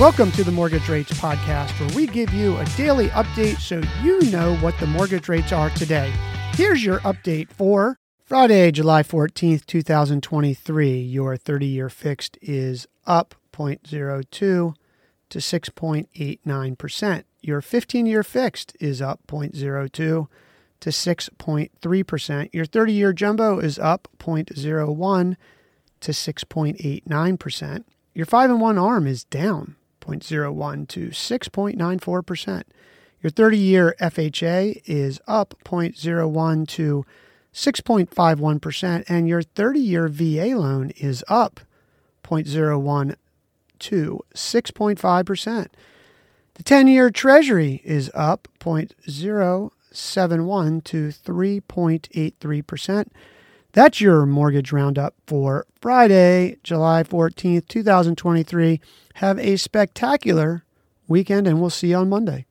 Welcome to the Mortgage Rates Podcast, where we give you a daily update so you know what the mortgage rates are today. Here's your update for Friday, July 14th, 2023. Your 30 year fixed is up 0.02 to 6.89%. Your 15 year fixed is up 0.02 to 6.3%. Your 30 year jumbo is up 0.01 to 6.89%. Your 5 and 1 arm is down 0.01 to 6.94%. Your 30 year FHA is up 0.01 to 6.51%, and your 30 year VA loan is up 0.01 to 6.5%. The 10 year Treasury is up 0.071 to 3.83%. That's your mortgage roundup for Friday, July 14th, 2023. Have a spectacular weekend, and we'll see you on Monday.